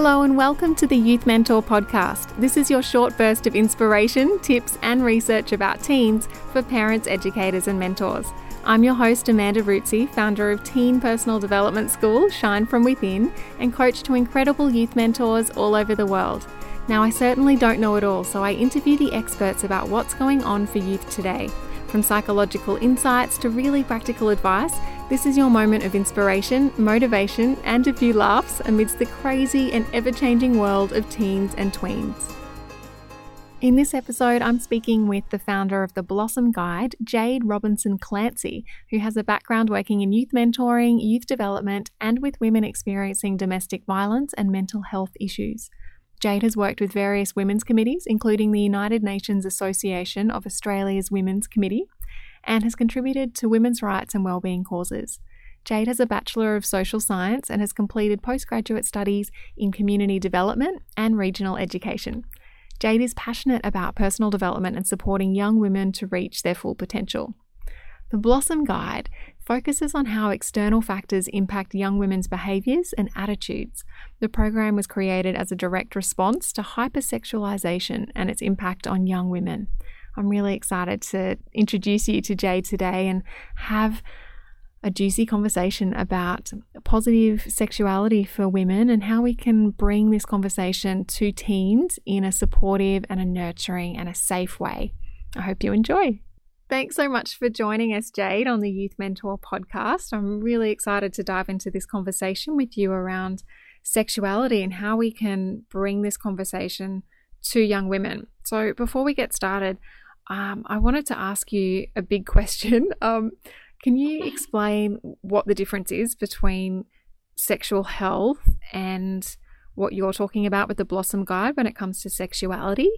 Hello, and welcome to the Youth Mentor podcast. This is your short burst of inspiration, tips, and research about teens for parents, educators, and mentors. I'm your host, Amanda Ruzzi, founder of Teen Personal Development School, Shine From Within, and coach to incredible youth mentors all over the world. Now, I certainly don't know it all, so I interview the experts about what's going on for youth today. From psychological insights to really practical advice, this is your moment of inspiration, motivation, and a few laughs amidst the crazy and ever changing world of teens and tweens. In this episode, I'm speaking with the founder of the Blossom Guide, Jayde Robinson-Clancy, who has a background working in youth mentoring, youth development, and with women experiencing domestic violence and mental health issues. Jayde has worked with various women's committees, including the United Nations Association of Australia's Women's Committee, and has contributed to women's rights and wellbeing causes. Jayde has a Bachelor of Social Science and has completed postgraduate studies in community development and regional education. Jayde is passionate about personal development and supporting young women to reach their full potential. The Blossom Guide focuses on how external factors impact young women's behaviours and attitudes. The program was created as a direct response to hypersexualization and its impact on young women. I'm really excited to introduce you to Jayde today and have a juicy conversation about positive sexuality for women and how we can bring this conversation to teens in a supportive and a nurturing and a safe way. I hope you enjoy. Thanks so much for joining us, Jayde, on the Youth Mentor podcast. I'm really excited to dive into this conversation with you around sexuality and how we can bring this conversation to young women. So, before we get started, um, I wanted to ask you a big question. Um, can you explain what the difference is between sexual health and what you're talking about with the Blossom Guide when it comes to sexuality?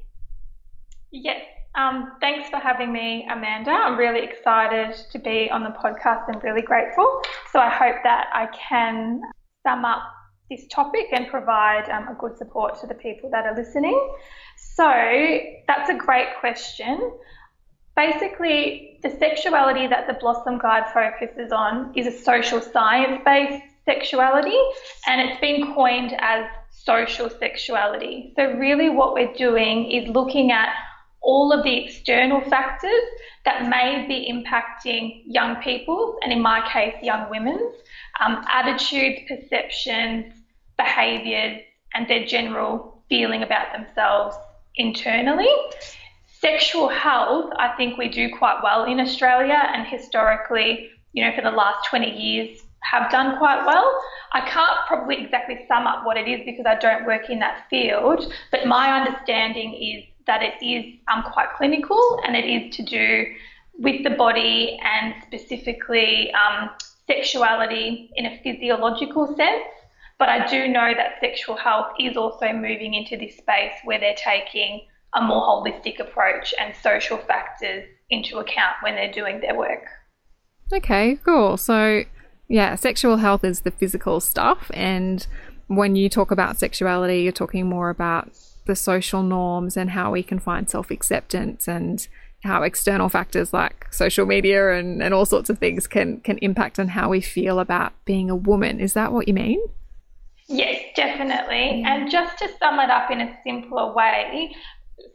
Yes. Um, thanks for having me, Amanda. I'm really excited to be on the podcast and really grateful. So I hope that I can sum up this topic and provide um, a good support to the people that are listening. So that's a great question. Basically, the sexuality that the Blossom Guide focuses on is a social science based sexuality and it's been coined as social sexuality. So, really, what we're doing is looking at all of the external factors that may be impacting young people's, and in my case, young women's, um, attitudes, perceptions, behaviours, and their general feeling about themselves internally. Sexual health, I think we do quite well in Australia, and historically, you know, for the last 20 years, have done quite well. I can't probably exactly sum up what it is because I don't work in that field, but my understanding is that it is um, quite clinical and it is to do with the body and specifically um, sexuality in a physiological sense. But I do know that sexual health is also moving into this space where they're taking a more holistic approach and social factors into account when they're doing their work. Okay, cool. So, yeah, sexual health is the physical stuff. And when you talk about sexuality, you're talking more about the social norms and how we can find self acceptance and how external factors like social media and, and all sorts of things can can impact on how we feel about being a woman. Is that what you mean? Yes, definitely. And just to sum it up in a simpler way,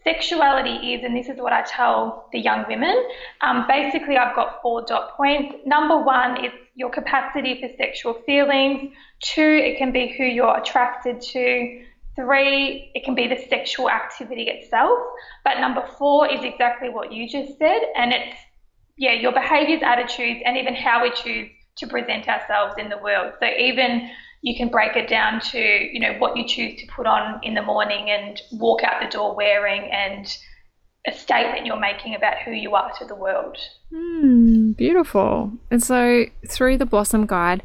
sexuality is, and this is what I tell the young women, um, basically, I've got four dot points. Number one, it's your capacity for sexual feelings. Two, it can be who you're attracted to. Three, it can be the sexual activity itself. But number four is exactly what you just said. And it's, yeah, your behaviors, attitudes, and even how we choose to present ourselves in the world. So even you can break it down to, you know, what you choose to put on in the morning and walk out the door wearing and a statement you're making about who you are to the world. Mm, beautiful. And so through the Blossom Guide,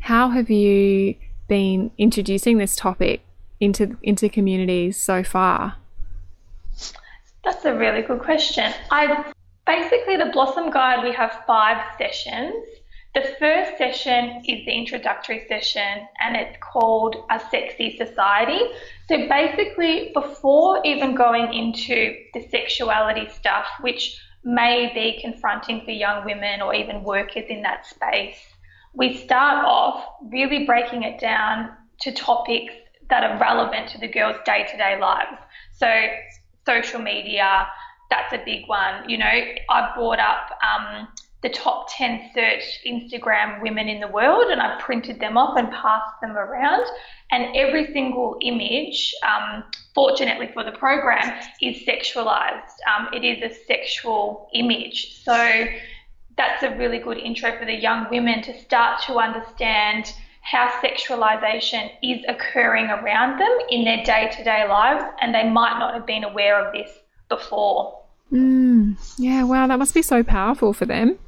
how have you been introducing this topic into into communities so far? That's a really good question. I basically the Blossom Guide we have five sessions. The first session is the introductory session and it's called A Sexy Society. So basically before even going into the sexuality stuff which may be confronting for young women or even workers in that space, we start off really breaking it down to topics that are relevant to the girls' day to day lives. So, social media, that's a big one. You know, I brought up um, the top 10 search Instagram women in the world and I printed them off and passed them around. And every single image, um, fortunately for the program, is sexualized. Um, it is a sexual image. So that's a really good intro for the young women to start to understand how sexualization is occurring around them in their day to day lives, and they might not have been aware of this before. Mm, yeah, wow, that must be so powerful for them.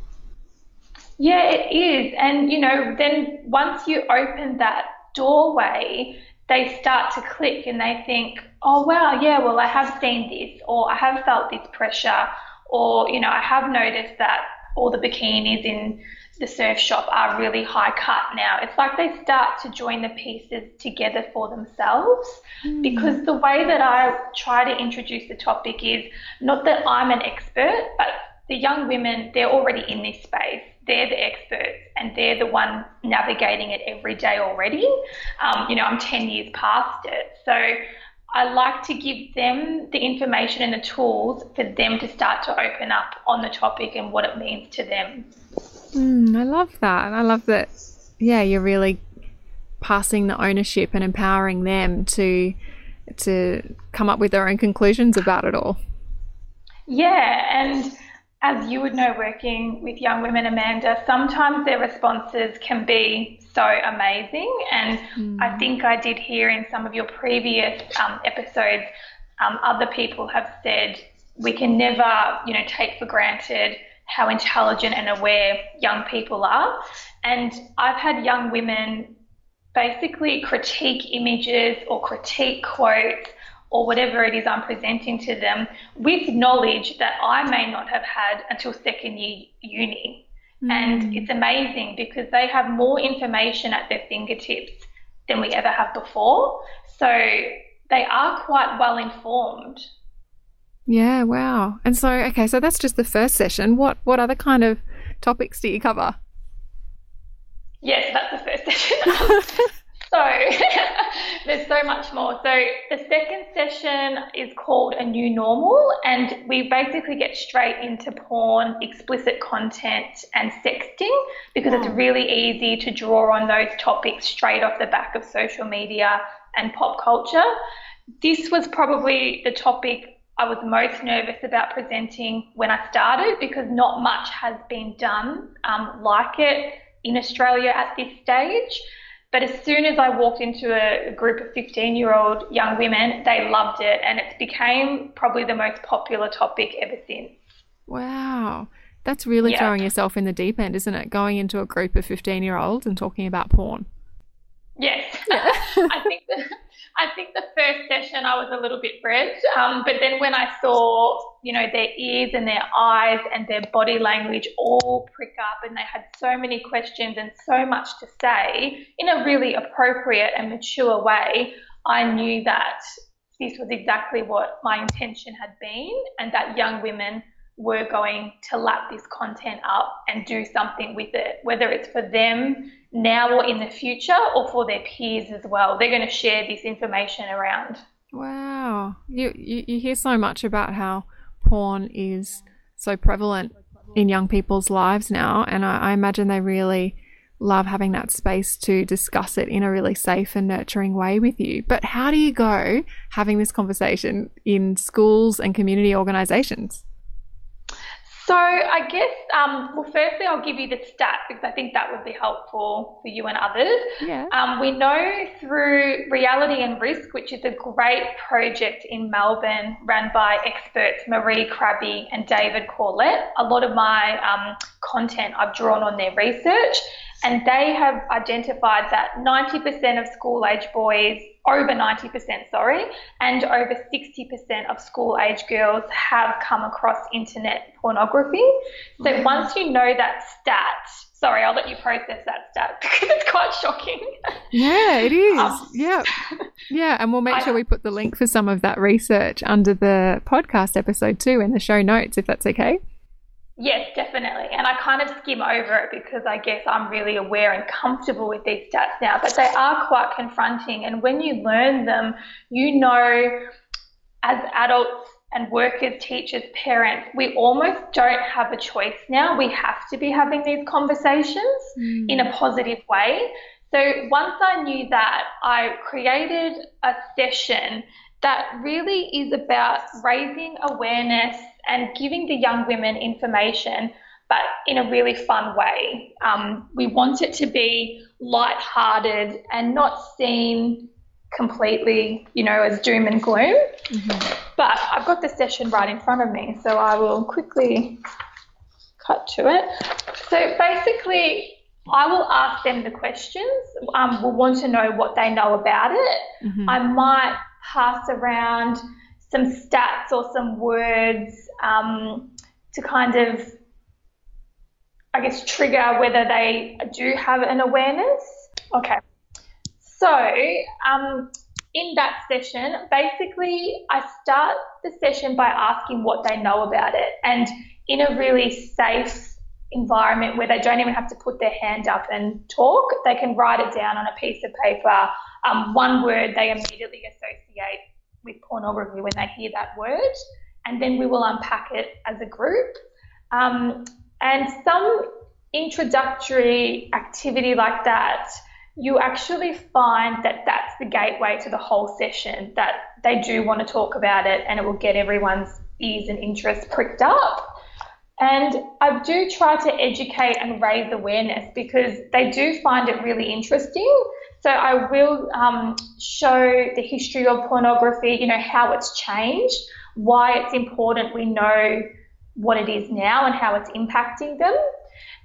Yeah, it is. And, you know, then once you open that doorway, they start to click and they think, oh, wow, yeah, well, I have seen this, or I have felt this pressure, or, you know, I have noticed that all the bikinis in the surf shop are really high cut now. It's like they start to join the pieces together for themselves mm. because the way that I try to introduce the topic is not that I'm an expert, but the young women, they're already in this space. They're the experts and they're the ones navigating it every day already. Um, you know, I'm 10 years past it. So I like to give them the information and the tools for them to start to open up on the topic and what it means to them. Mm, I love that. And I love that, yeah, you're really passing the ownership and empowering them to to come up with their own conclusions about it all. Yeah, and as you would know working with young women, Amanda, sometimes their responses can be so amazing. And mm. I think I did hear in some of your previous um, episodes, um, other people have said we can never, you know, take for granted how intelligent and aware young people are. And I've had young women basically critique images or critique quotes or whatever it is I'm presenting to them with knowledge that I may not have had until second year uni. Mm. And it's amazing because they have more information at their fingertips than we ever have before. So they are quite well informed. Yeah, wow. And so, okay, so that's just the first session. What what other kind of topics do you cover? Yes, that's the first session. so there's so much more. So the second session is called a new normal, and we basically get straight into porn, explicit content, and sexting because it's really easy to draw on those topics straight off the back of social media and pop culture. This was probably the topic I was most nervous about presenting when I started because not much has been done um, like it in Australia at this stage. But as soon as I walked into a group of 15 year old young women, they loved it and it's became probably the most popular topic ever since. Wow. That's really yeah. throwing yourself in the deep end, isn't it? Going into a group of 15 year olds and talking about porn. Yes. Yeah. I think the, I think the first session I was a little bit bred, um, but then when I saw, you know, their ears and their eyes and their body language all prick up, and they had so many questions and so much to say in a really appropriate and mature way, I knew that this was exactly what my intention had been, and that young women were going to lap this content up and do something with it, whether it's for them now or in the future or for their peers as well. They're going to share this information around. Wow. You, you, you hear so much about how porn is so prevalent in young people's lives now, and I, I imagine they really love having that space to discuss it in a really safe and nurturing way with you. But how do you go having this conversation in schools and community organisations? So I guess, um, well, firstly, I'll give you the stats because I think that would be helpful for you and others. Yeah. Um, we know through Reality and Risk, which is a great project in Melbourne run by experts Maree Crabbe and David Corlett. A lot of my um, content I've drawn on their research, and they have identified that 90% of school age boys over 90%, sorry, and over 60% of school age girls have come across internet pornography. So mm-hmm. once you know that stat, sorry, I'll let you process that stat because it's quite shocking. Yeah, it is. Um, yeah. Yeah, and we'll make I, sure we put the link for some of that research under the podcast episode too in the show notes if that's okay. Yes, definitely. And I kind of skim over it because I guess I'm really aware and comfortable with these stats now, but they are quite confronting. And when you learn them, you know, as adults and workers, teachers, parents, we almost don't have a choice now. We have to be having these conversations mm. in a positive way. So once I knew that, I created a session that really is about raising awareness and giving the young women information, but in a really fun way. Um, we want it to be light-hearted and not seen completely, you know, as doom and gloom. Mm-hmm. But I've got the session right in front of me, so I will quickly cut to it. So basically, I will ask them the questions. Um, we'll want to know what they know about it. Mm-hmm. I might pass around some stats or some words um, to kind of, I guess, trigger whether they do have an awareness. Okay. So, um, in that session, basically, I start the session by asking what they know about it and in a really safe environment where they don't even have to put their hand up and talk, they can write it down on a piece of paper. Um, one word they immediately associate with pornography when they hear that word, and then we will unpack it as a group. Um, and some introductory activity like that you actually find that that's the gateway to the whole session, that they do want to talk about it and it will get everyone's ears and interest pricked up. And I do try to educate and raise awareness because they do find it really interesting. So I will um, show the history of pornography, you know, how it's changed, why it's important we know what it is now and how it's impacting them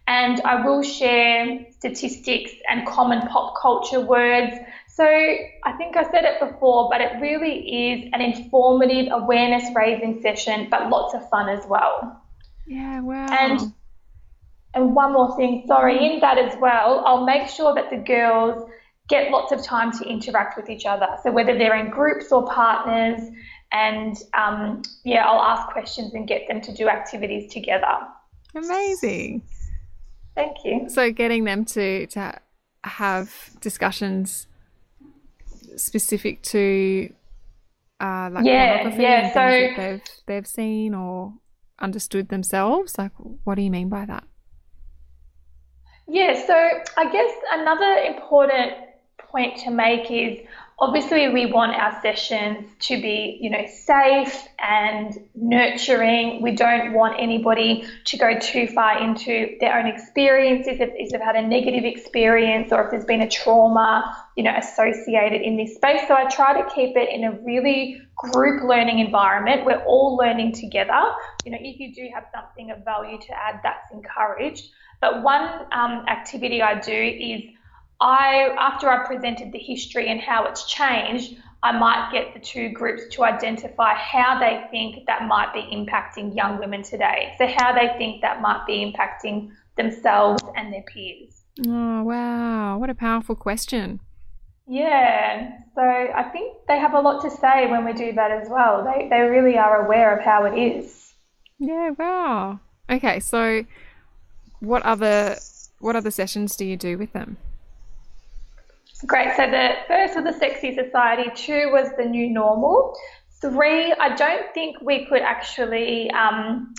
and I will share statistics and common pop culture words. So I think I said it before, but it really is an informative awareness raising session, but lots of fun as well. Yeah, wow. And and one more thing, sorry, in that as well, I'll make sure that the girls get lots of time to interact with each other. So whether they're in groups or partners, and um, yeah, I'll ask questions and get them to do activities together. Amazing. Thank you. So getting them to to have discussions specific to uh, like yeah, yeah. so they've they've seen or understood themselves. Like, what do you mean by that? Yeah. So I guess another important point to make is obviously we want our sessions to be you know safe and nurturing. We don't want anybody to go too far into their own experiences if, if they've had a negative experience or if there's been a trauma you know associated in this space. So i try to keep it in a really group learning environment. We're all learning together. You know if you do have something of value to add that's encouraged. But one um, activity i do is I, after I presented the history and how it's changed, I might get the two groups to identify how they think that might be impacting young women today. So, how they think that might be impacting themselves and their peers. Oh, wow. What a powerful question. Yeah. So, I think they have a lot to say when we do that as well. They, they really are aware of how it is. Yeah, wow. Okay, so what other what other sessions do you do with them? Great. So the first was the Sexy Society. Two was the New Normal. Three, I don't think we could actually um,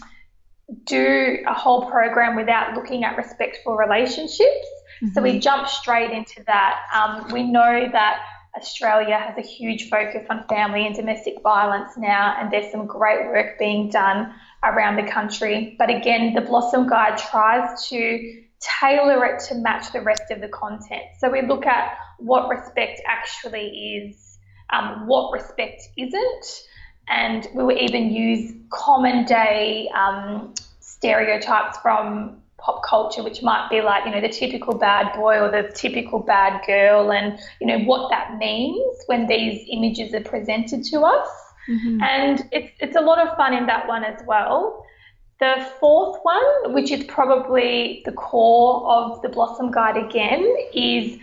do a whole program without looking at respectful relationships. Mm-hmm. So we mm-hmm. straight into that. Um, we know that Australia has a huge focus on family and domestic violence now, and there's some great work being done around the country. But again, the Blossom Guide tries to tailor it to match the rest of the content. So we look at what respect actually is, um, what respect isn't, and we will even use common day um, stereotypes from pop culture, which might be like, you know, the typical bad boy or the typical bad girl, and, you know, what that means when these images are presented to us. Mm-hmm. And it's, it's a lot of fun in that one as well. The fourth one, which is probably the core of the Blossom Guide again, is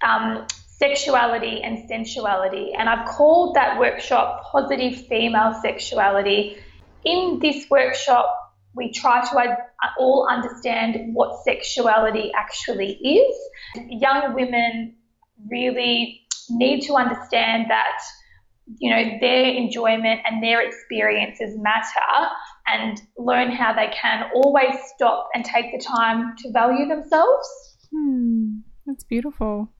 um, sexuality and sensuality. And I've called that workshop Positive Female Sexuality. In this workshop, we try to all understand what sexuality actually is. Young women really need to understand that you know their enjoyment and their experiences matter and learn how they can always stop and take the time to value themselves. Hmm, that's beautiful.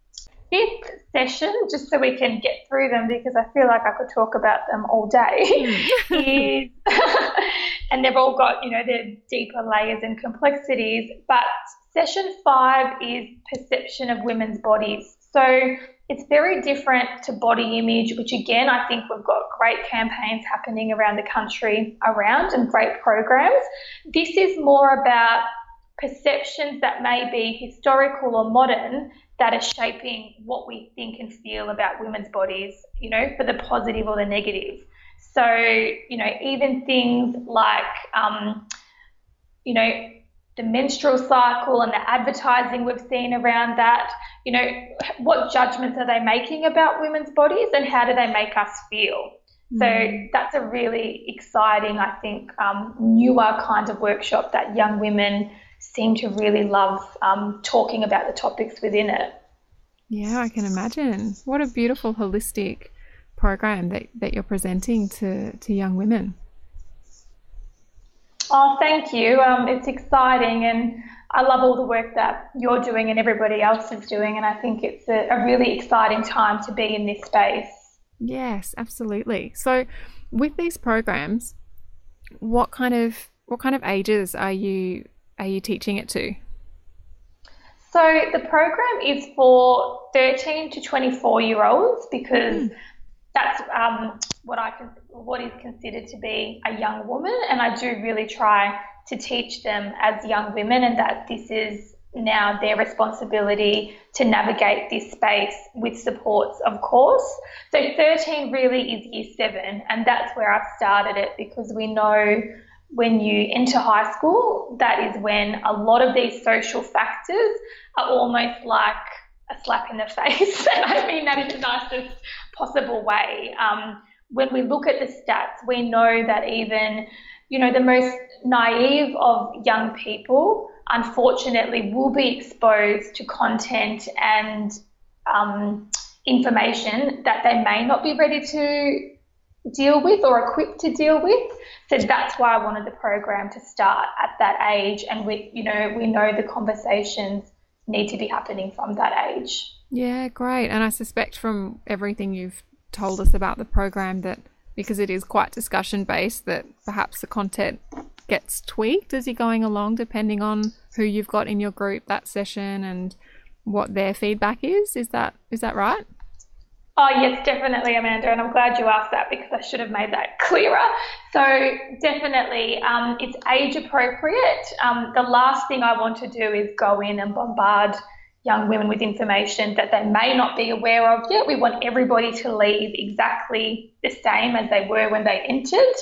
Fifth session, just so we can get through them because I feel like I could talk about them all day, hmm. is and they've all got, you know, their deeper layers and complexities. But session five is perception of women's bodies. So it's very different to body image, which again, I think we've got great campaigns happening around the country around and great programs. This is more about perceptions that may be historical or modern that are shaping what we think and feel about women's bodies, you know, for the positive or the negative. So, you know, even things like, um, you know, the menstrual cycle and the advertising we've seen around that, you know, what judgments are they making about women's bodies and how do they make us feel? So mm. that's a really exciting, I think, um, newer kind of workshop that young women seem to really love um, talking about the topics within it. Yeah, I can imagine. What a beautiful holistic program that, that you're presenting to, to young women. Oh, thank you. Um, it's exciting, and I love all the work that you're doing and everybody else is doing. And I think it's a, a really exciting time to be in this space. Yes, absolutely. So, with these programs, what kind of what kind of ages are you are you teaching it to? So the program is for 13 to 24 year olds because mm that's um, what I can, what is considered to be a young woman, and I do really try to teach them as young women, and that this is now their responsibility to navigate this space with supports, of course. So 13 really is year seven, and that's where I've started it because we know when you enter high school, that is when a lot of these social factors are almost like a slap in the face. and I mean that in the nicest possible way. Um, when we look at the stats, we know that even, you know, the most naive of young people, unfortunately, will be exposed to content and um, information that they may not be ready to deal with or equipped to deal with. So that's why I wanted the program to start at that age, and we, you know, we know the conversations need to be happening from that age. Yeah, great. And I suspect from everything you've told us about the program that because it is quite discussion based, that perhaps the content gets tweaked as you're going along, depending on who you've got in your group that session and what their feedback is. Is that is that right? Oh, yes, definitely, Amanda. And I'm glad you asked that because I should have made that clearer. So, definitely, um, it's age appropriate. Um, the last thing I want to do is go in and bombard young women with information that they may not be aware of yet. We want everybody to leave exactly the same as they were when they entered.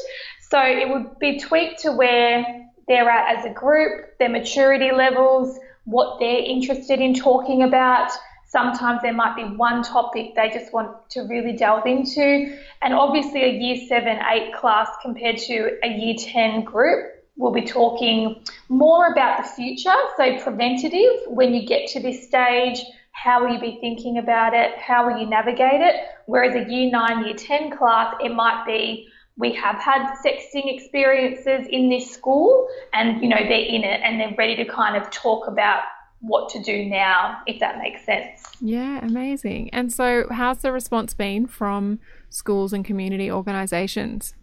So, it would be tweaked to where they're at as a group, their maturity levels, what they're interested in talking about Sometimes there might be one topic they just want to really delve into. And obviously, a year seven, eight class compared to a year 10 group, we'll be talking more about the future. So, preventative, when you get to this stage, how will you be thinking about it? How will you navigate it? Whereas a year nine, year 10 class, it might be we have had sexting experiences in this school and you know they're in it and they're ready to kind of talk about what to do now, if that makes sense. Yeah, amazing. And so, how's the response been from schools and community organisations?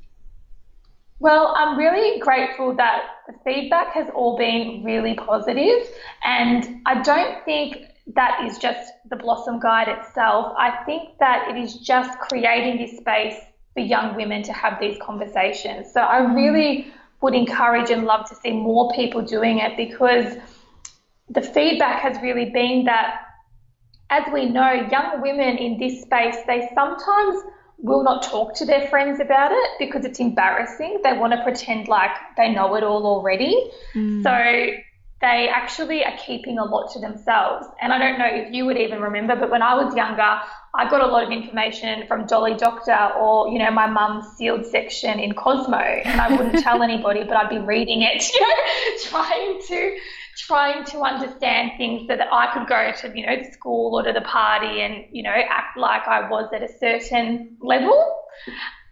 Well, I'm really grateful that the feedback has all been really positive, and I don't think that is just the Blossom Guide itself. I think that it is just creating this space for young women to have these conversations. So I really would encourage and love to see more people doing it because the feedback has really been that, as we know, young women in this space, they sometimes will not talk to their friends about it because it's embarrassing. They want to pretend like they know it all already. Mm. So they actually are keeping a lot to themselves. And I don't know if you would even remember, but when I was younger, I got a lot of information from Dolly Doctor or, you know, my mum's sealed section in Cosmo. And I wouldn't tell anybody, but I'd be reading it, you know, trying to trying to understand things so that I could go to, you know, the school or to the party and, you know, act like I was at a certain level.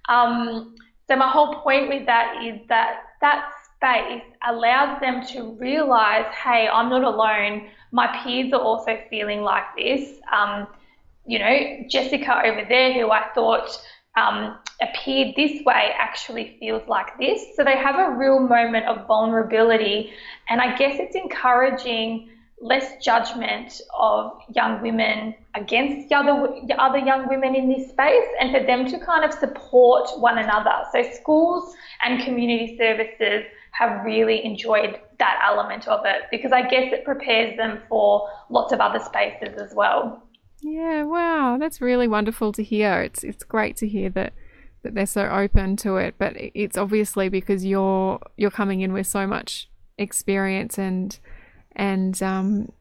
Um, so my whole point with that is that that space allows them to realize, hey, I'm not alone. My peers are also feeling like this. Um, you know, Jessica over there, who I thought um, appeared this way, actually feels like this. So they have a real moment of vulnerability. And I guess it's encouraging less judgment of young women against the other, other young women in this space and for them to kind of support one another. So schools and community services have really enjoyed that element of it because I guess it prepares them for lots of other spaces as well. Yeah, wow, that's really wonderful to hear. It's it's great to hear that that they're so open to it, but it's obviously because you're you're coming in with so much experience and and um,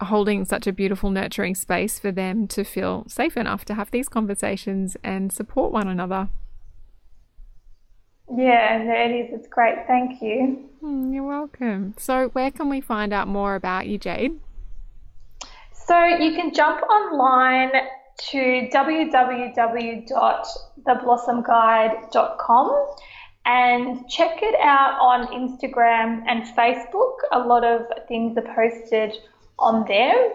holding such a beautiful, nurturing space for them to feel safe enough to have these conversations and support one another. Yeah, it is. It's great. Thank you. Mm, you're welcome. So, where can we find out more about you, Jayde? So, you can jump online to www.theblossomguide.com and check it out on Instagram and Facebook. A lot of things are posted on there.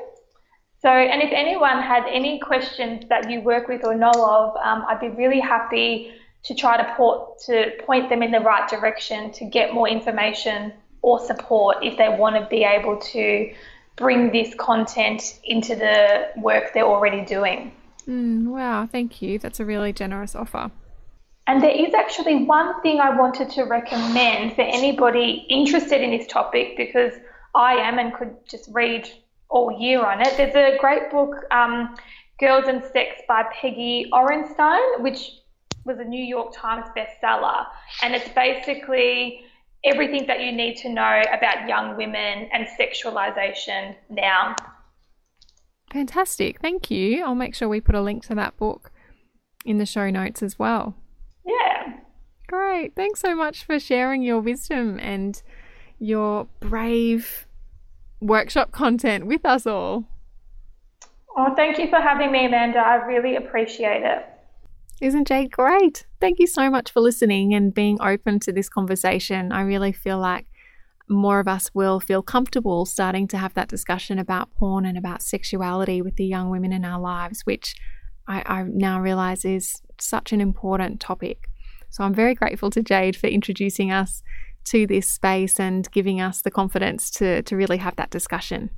So, and if anyone had any questions that you work with or know of, um, I'd be really happy to try to, port, to point them in the right direction to get more information or support if they want to be able to bring this content into the work they're already doing. Mm, wow, thank you. That's a really generous offer. And there is actually one thing I wanted to recommend for anybody interested in this topic because I am and could just read all year on it. There's a great book, um, Girls and Sex by Peggy Orenstein, which was a New York Times bestseller. And it's basically everything that you need to know about young women and sexualization now. Fantastic. Thank you. I'll make sure we put a link to that book in the show notes as well. Yeah. Great. Thanks so much for sharing your wisdom and your brave workshop content with us all. Oh, thank you for having me, Amanda. I really appreciate it. Isn't Jayde great? Thank you so much for listening and being open to this conversation. I really feel like more of us will feel comfortable starting to have that discussion about porn and about sexuality with the young women in our lives, which I, I now realize is such an important topic. So I'm very grateful to Jayde for introducing us to this space and giving us the confidence to, to really have that discussion.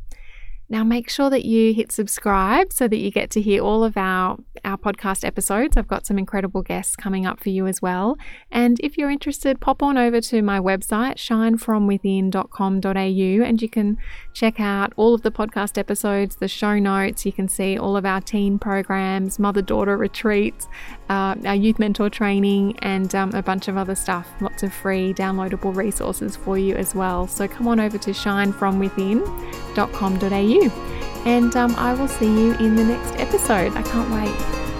Now, make sure that you hit subscribe so that you get to hear all of our, our podcast episodes. I've got some incredible guests coming up for you as well. And if you're interested, pop on over to my website, shinefromwithin.com.au, and you can check out all of the podcast episodes, the show notes. You can see all of our teen programs, mother daughter retreats, uh, our youth mentor training, and um, a bunch of other stuff. Lots of free downloadable resources for you as well. So come on over to shinefromwithin.com.au. And um, I will see you in the next episode. I can't wait.